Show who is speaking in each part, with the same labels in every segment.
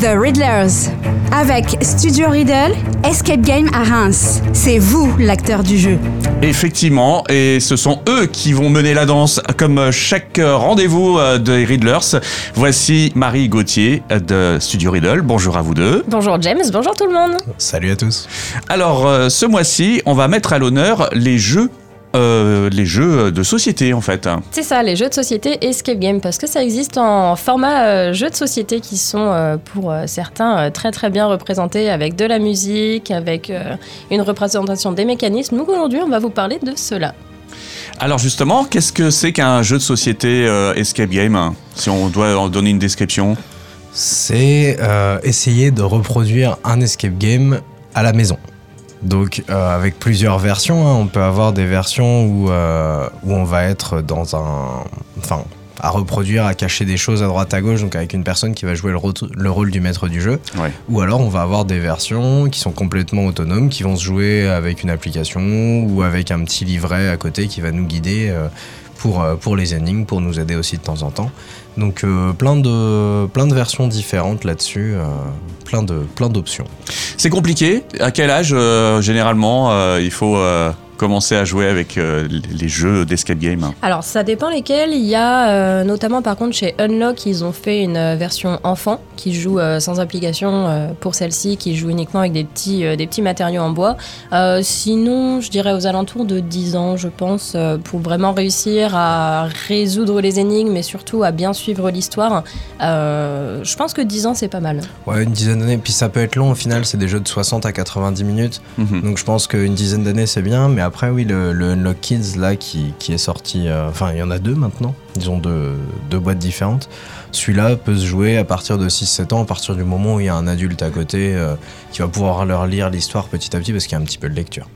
Speaker 1: The Riddlers. Avec Studio Riddle, Escape Game à Reims. C'est vous l'acteur du jeu.
Speaker 2: Effectivement, et ce sont eux qui vont mener la danse comme chaque rendez-vous euh, des Riddlers. Voici Marie Gauthier de Studio Riddle. Bonjour à vous deux.
Speaker 3: Bonjour James, bonjour tout le monde.
Speaker 4: Salut à tous.
Speaker 2: Alors, euh, ce mois-ci, on va mettre à l'honneur les jeux euh, les jeux de société en fait.
Speaker 3: C'est ça, les jeux de société Escape Game, parce que ça existe en format euh, jeux de société qui sont euh, pour euh, certains euh, très très bien représentés avec de la musique, avec euh, une représentation des mécanismes. Nous aujourd'hui on va vous parler de cela.
Speaker 2: Alors justement, qu'est-ce que c'est qu'un jeu de société euh, escape game Si on doit en donner une description?
Speaker 4: C'est euh, essayer de reproduire un escape game à la maison. Donc euh, avec plusieurs versions, hein, on peut avoir des versions où, euh, où on va être dans un... Enfin, à reproduire, à cacher des choses à droite à gauche, donc avec une personne qui va jouer le, rôle du maître du jeu.
Speaker 2: Ouais.
Speaker 4: Ou alors on va avoir des versions qui sont complètement autonomes, qui vont se jouer avec une application ou avec un petit livret à côté qui va nous guider euh, pour, euh, pour les énigmes, pour nous aider aussi de temps en temps. Donc euh, plein, de, plein de versions différentes là-dessus, euh, plein de plein d'options.
Speaker 2: C'est compliqué. À quel âge généralement il faut commencer à jouer avec euh, les jeux d'escape game
Speaker 3: Alors ça dépend lesquels. Il y a euh, notamment par contre chez Unlock, ils ont fait une euh, version enfant qui joue euh, sans application euh, pour celle-ci, qui joue uniquement avec des petits, euh, des petits matériaux en bois. Euh, sinon, je dirais aux alentours de 10 ans, je pense, euh, pour vraiment réussir à résoudre les énigmes et surtout à bien suivre l'histoire. Euh, je pense que 10 ans, c'est pas mal.
Speaker 4: Ouais, une dizaine d'années, puis ça peut être long au final, c'est des jeux de 60 à 90 minutes.
Speaker 2: Mhm.
Speaker 4: Donc je pense qu'une dizaine d'années c'est bien, mais après oui, le, le Unlock Kids là qui, qui est sorti, euh, enfin il y en a deux maintenant, ils ont deux, deux boîtes différentes. Celui-là peut se jouer à partir de 6-7 ans, à partir du moment où il y a un adulte à côté euh, qui va pouvoir leur lire l'histoire petit à petit parce qu'il y a un petit peu de lecture.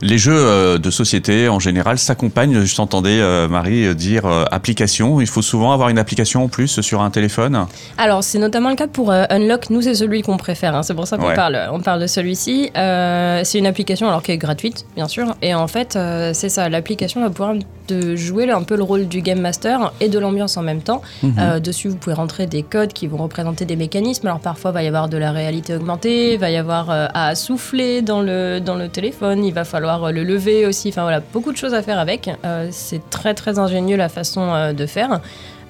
Speaker 2: Les jeux euh, de société en général s'accompagnent. Je t'entendais Marie dire euh, application. Il faut souvent avoir une application en plus sur un téléphone?
Speaker 3: Alors, c'est notamment le cas pour euh, Unlock. Nous, c'est celui qu'on préfère. hein. C'est pour ça qu'on
Speaker 2: Ouais.
Speaker 3: parle, on parle de celui-ci. Euh, c'est une application alors qui est gratuite, bien sûr. Et en fait, euh, c'est ça. L'application va pouvoir de jouer un peu le rôle du game master et de l'ambiance en même temps.
Speaker 2: Mhm.
Speaker 3: Euh, dessus, vous pouvez rentrer des codes qui vont représenter des mécanismes. Alors, parfois, il va y avoir de la réalité augmentée, il va y avoir euh, à souffler dans le, dans le téléphone, il va falloir euh, le lever aussi. Enfin, voilà, beaucoup de choses à faire avec. C'est très, très ingénieux la façon de faire.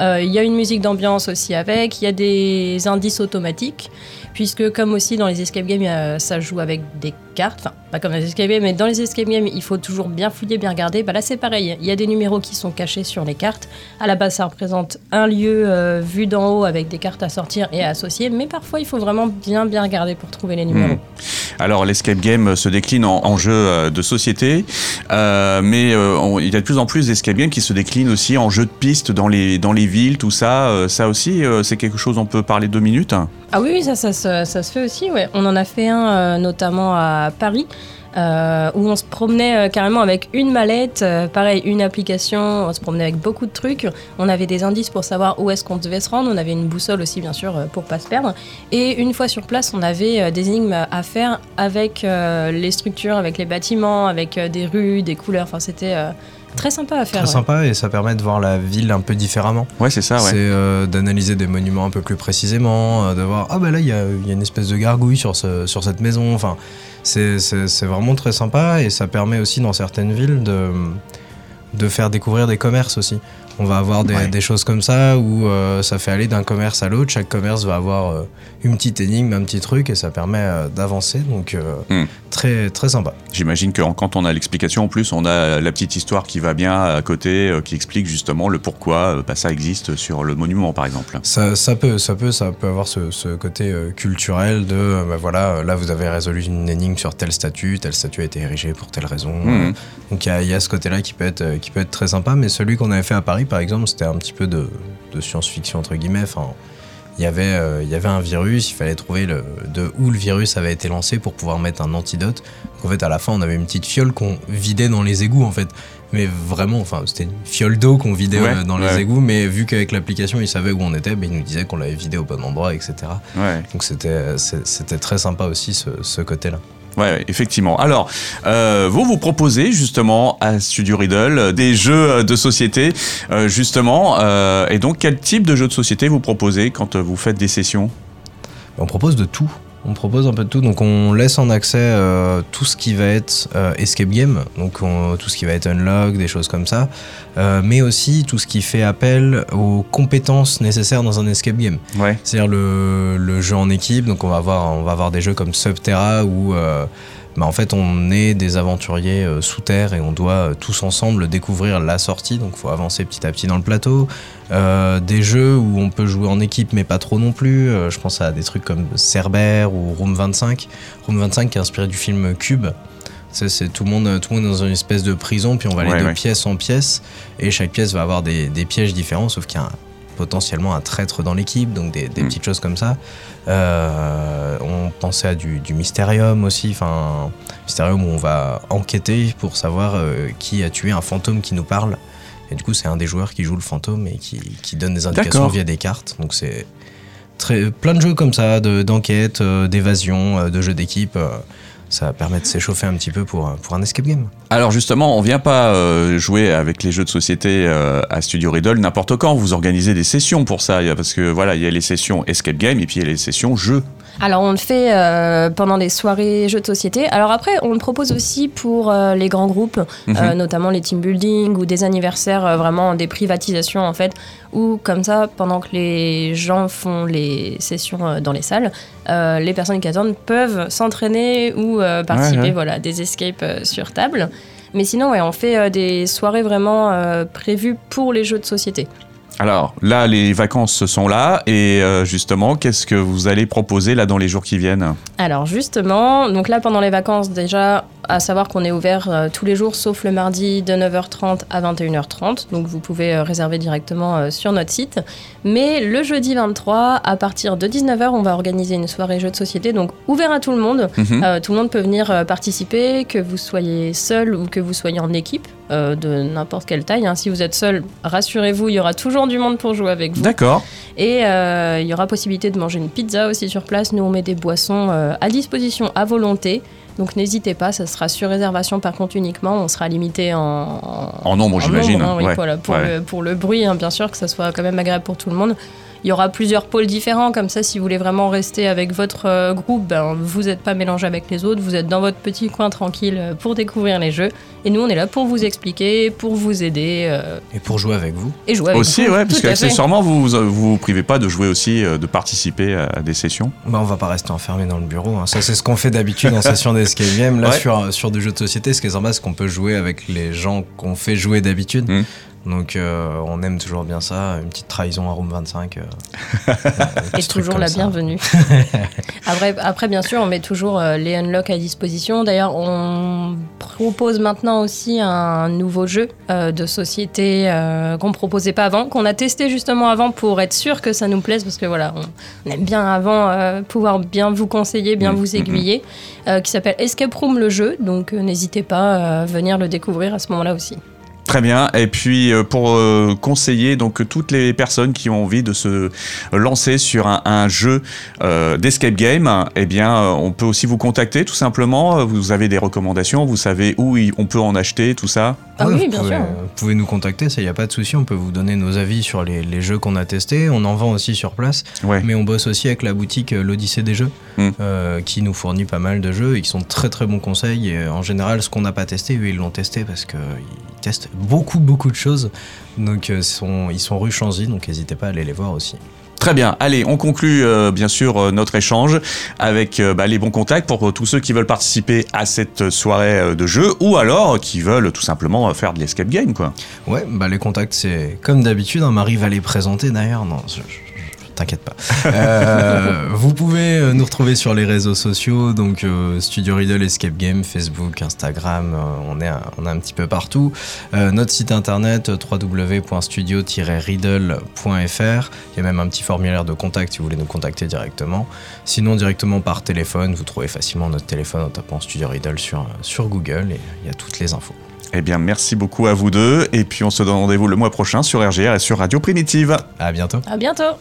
Speaker 3: Il y a une musique d'ambiance aussi avec, il y a des indices automatiques, puisque comme aussi dans les escape games, ça joue avec des cartes, enfin pas comme les escape games, mais dans les escape games, il faut toujours bien fouiller, bien regarder. Bah là c'est pareil, il y a des numéros qui sont cachés sur les cartes. À la base ça représente un lieu euh, vu d'en haut avec des cartes à sortir et à associer, mais parfois il faut vraiment bien bien regarder pour trouver les numéros.
Speaker 2: Mhm. Alors l'escape game se décline en, en jeu euh, de société, euh, mais on- il y a de plus en plus d'escape games qui se déclinent aussi en jeu de piste dans les, dans les villes, tout ça. Ça aussi, c'est quelque chose, on peut parler deux minutes
Speaker 3: Ah oui, ça, ça, se- ça se fait aussi, ouais. On en a fait un notamment à Paris. Euh, où on se promenait euh, carrément avec une mallette, euh, pareil, une application, on se promenait avec beaucoup de trucs. On avait des indices pour savoir où est-ce qu'on devait se rendre. On avait une boussole aussi, bien sûr, pour pas se perdre. Et une fois sur place, on avait des énigmes à faire avec les structures, avec les bâtiments, avec des rues, des couleurs. Enfin, c'était très sympa à faire.
Speaker 4: Très
Speaker 3: ouais.
Speaker 4: sympa et ça permet de voir la ville un peu différemment.
Speaker 2: Ouais, c'est ça,
Speaker 4: C'est
Speaker 2: ouais.
Speaker 4: euh, d'analyser des monuments un peu plus précisément, euh, de voir ah bah là il y a, il y a une espèce de gargouille sur, ce, sur cette maison. Enfin, c'est c'est- c'est vraiment très sympa et ça permet aussi dans certaines villes de, de faire découvrir des commerces aussi. On va avoir des,
Speaker 2: Ouais.
Speaker 4: des choses comme ça où euh, ça fait aller d'un commerce à l'autre. Chaque commerce va avoir euh, une petite énigme, un petit truc et ça permet euh, d'avancer. Donc
Speaker 2: Hmm.
Speaker 4: très très sympa.
Speaker 2: J'imagine que quand on a l'explication, en plus, on a la petite histoire qui va bien à côté, qui explique justement le pourquoi bah, ça existe sur le monument, par exemple.
Speaker 4: Ça, ça peut, ça peut, ça peut avoir ce, ce côté culturel de, bah voilà, là vous avez résolu une énigme sur tel statut, tel statut a été érigé pour telle raison. Euh, Donc il y y a ce côté-là qui peut être, qui peut être très sympa. Mais celui qu'on avait fait à Paris, par exemple, c'était un petit peu de, de science-fiction entre guillemets. Enfin, il y avait, euh, il y avait un virus, il fallait trouver le, de où le virus avait été lancé pour pouvoir mettre un antidote. Donc en fait, à la fin, on avait une petite fiole qu'on vidait dans les égouts, en fait. Mais vraiment, enfin, c'était une fiole d'eau qu'on vidait
Speaker 2: Ouais,
Speaker 4: euh, dans
Speaker 2: ouais.
Speaker 4: les égouts, mais vu qu'avec l'application, il savait où on était, ben, il nous disait qu'on l'avait vidé au bon endroit, etc.
Speaker 2: Ouais.
Speaker 4: Donc c'était, c'est- c'était très sympa aussi ce, ce côté-là.
Speaker 2: Ouais, effectivement. Alors, euh, vous vous proposez justement à Studio Riddle euh, des jeux euh, de société, justement. et donc, quel type de jeux de société vous proposez quand vous faites des sessions?
Speaker 4: On propose de tout. On propose un peu de tout, donc on laisse en accès euh, tout ce qui va être euh, escape game, donc on- tout ce qui va être unlock, des choses comme ça, euh, mais aussi tout ce qui fait appel aux compétences nécessaires dans un escape game.
Speaker 2: Ouais.
Speaker 4: C'est-à-dire le, le jeu en équipe, donc on va avoir, on va avoir des jeux comme Subterra euh, bah, en fait on est des aventuriers euh, sous terre et on doit euh, tous ensemble découvrir la sortie, donc il faut avancer petit à petit dans le plateau. Euh, des jeux où on peut jouer en équipe mais pas trop non plus, je pense à des trucs comme Cerber ou Room 25. Room 25 qui est inspiré du film Cube. C'est tout le monde, tout le monde est dans une espèce de prison, puis on va aller
Speaker 2: Ouais,
Speaker 4: de
Speaker 2: ouais.
Speaker 4: pièce en pièce, et chaque pièce va avoir des, des pièges différents, sauf qu'il y a un- potentiellement un traître dans l'équipe, donc des, des
Speaker 2: Mm.
Speaker 4: petites choses comme ça. Euh, pensait à du, du Mysterium aussi, enfin, Mysterium où on va enquêter pour savoir euh, qui a tué un fantôme qui nous parle. Et du coup, c'est un des joueurs qui joue le fantôme et qui, qui donne des indications via des cartes. Donc c'est très, plein de jeux comme ça, de- d'enquête, euh, d'évasion, euh, de jeux d'équipe. euh, ça permet de s'échauffer un petit peu pour, un- pour un escape game.
Speaker 2: Alors justement, on vient pas euh, jouer avec les jeux de société euh, à Studio Riddle n'importe quand. Vous organisez des sessions pour ça, parce que voilà, il y a les sessions escape game et puis il y a les sessions jeux.
Speaker 3: Alors on le fait euh, pendant les soirées jeux de société. Alors après, on le propose aussi pour euh, les grands groupes,
Speaker 2: Mhm.
Speaker 3: euh, notamment les team building ou des anniversaires, vraiment des privatisations en fait, où comme ça, pendant que les gens font les sessions dans les salles, les personnes qui attendent peuvent s'entraîner ou participer,
Speaker 2: Ouais, ouais.
Speaker 3: voilà, des escapes sur table. Mais sinon, ouais, on fait des soirées vraiment prévues pour les jeux de société.
Speaker 2: Alors là, les vacances sont là et euh, justement, qu'est-ce que vous allez proposer là dans les jours qui viennent?
Speaker 3: Alors justement, donc là pendant les vacances déjà, à savoir qu'on est ouvert euh, tous les jours sauf le mardi de 9h30 à 21h30, donc vous pouvez euh, réserver directement sur notre site. Mais le jeudi 23, à partir de 19h, on va organiser une soirée jeu de société, donc ouvert à tout le monde.
Speaker 2: Mhm.
Speaker 3: Tout le monde peut venir participer, que vous soyez seul ou que vous soyez en équipe, euh, de n'importe quelle taille. hein. Si vous êtes seul, rassurez-vous, il y aura toujours du monde pour jouer avec vous.
Speaker 2: D'accord.
Speaker 3: Et euh, il y aura possibilité de manger une pizza aussi sur place. Nous, on met des boissons euh, à disposition à volonté. Donc n'hésitez pas, ça sera sur réservation par contre uniquement. On sera limité en, en,
Speaker 2: En nombre, j'imagine.
Speaker 3: hein, oui,
Speaker 2: Ouais.
Speaker 3: voilà, pour,
Speaker 2: Ouais.
Speaker 3: le, pour le bruit, hein, bien sûr, que ça soit quand même agréable pour tout le monde. Il y aura plusieurs pôles différents, comme ça, si vous voulez vraiment rester avec votre euh, groupe, ben, vous n'êtes pas mélangé avec les autres, vous êtes dans votre petit coin tranquille euh, pour découvrir les jeux. Et nous, on est là pour vous expliquer, pour vous aider euh,
Speaker 4: Et pour jouer avec vous.
Speaker 3: et jouer avec
Speaker 2: Aussi,
Speaker 3: vous.
Speaker 2: ouais, parce qu'accessoirement, vous vous vous privez pas de jouer aussi, de participer à des sessions.
Speaker 4: Bah, on va pas rester enfermé dans le bureau. hein. Ça, c'est ce qu'on fait d'habitude en session d'escape game. Là,
Speaker 2: Ouais.
Speaker 4: sur, sur des jeux de société, ce qui est sympa, c'est qu'on peut jouer avec les gens qu'on fait jouer d'habitude.
Speaker 2: Mm.
Speaker 4: Donc, euh, on aime toujours bien ça. Une petite trahison à Room 25. euh,
Speaker 3: Et toujours la
Speaker 4: ça.
Speaker 3: bienvenue. après, après, bien sûr, on met toujours euh, les unlocks à disposition. D'ailleurs, on propose maintenant aussi un nouveau jeu euh, de société qu'on proposait pas avant, qu'on a testé justement avant pour être sûr que ça nous plaise, parce que voilà, on, aime bien avant pouvoir bien vous conseiller, bien
Speaker 2: Mm,
Speaker 3: vous
Speaker 2: mm,
Speaker 3: aiguiller, euh, qui s'appelle Escape Room le jeu. Donc, n'hésitez pas à venir le découvrir à ce moment-là aussi.
Speaker 2: Très bien. Et puis euh, pour euh, conseiller donc toutes les personnes qui ont envie de se lancer sur un, jeu euh, d'escape game, eh bien on peut aussi vous contacter tout simplement. Vous avez des recommandations, vous savez où on peut en acheter, tout ça.
Speaker 3: Ah
Speaker 4: Ouais,
Speaker 3: oui,
Speaker 4: vous
Speaker 3: bien
Speaker 4: pouvez,
Speaker 3: sûr.
Speaker 4: Vous pouvez nous contacter, ça y a pas de souci. On peut vous donner nos avis sur les, les jeux qu'on a testés. On en vend aussi sur place.
Speaker 2: Ouais.
Speaker 4: Mais on bosse aussi avec la boutique euh, l'Odyssée des jeux,
Speaker 2: Mm.
Speaker 4: euh, qui nous fournit pas mal de jeux et qui sont très très bons conseils. Et euh, en général, ce qu'on n'a pas testé, eux, ils l'ont testé parce qu'ils testent beaucoup beaucoup de choses. Donc euh, ils sont, ils sont rue Chanzy, donc n'hésitez pas à aller les voir aussi.
Speaker 2: Très bien. Allez, on conclut euh, bien sûr euh, notre échange avec euh, bah, les bons contacts pour tous ceux qui veulent participer à cette soirée de jeu ou alors qui veulent tout simplement faire de l'escape game quoi.
Speaker 4: Ouais, bah les contacts, c'est comme d'habitude. hein, Marie va les présenter d'ailleurs. Non, t'inquiète pas. Euh, vous pouvez euh, nous retrouver sur les réseaux sociaux, donc euh, Studio Riddle, Escape Game, Facebook, Instagram. euh, on, est, un- on est un petit peu partout. Euh, notre site internet www.studio-riddle.fr. Il y a même un petit formulaire de contact si vous voulez nous contacter directement. Sinon, directement par téléphone, vous trouvez facilement notre téléphone en tapant Studio Riddle sur, sur Google et il y a toutes les infos.
Speaker 2: Eh bien, merci beaucoup à vous deux et puis on se donne rendez-vous le mois prochain sur RGR et sur Radio Primitive.
Speaker 4: À bientôt.
Speaker 3: À bientôt!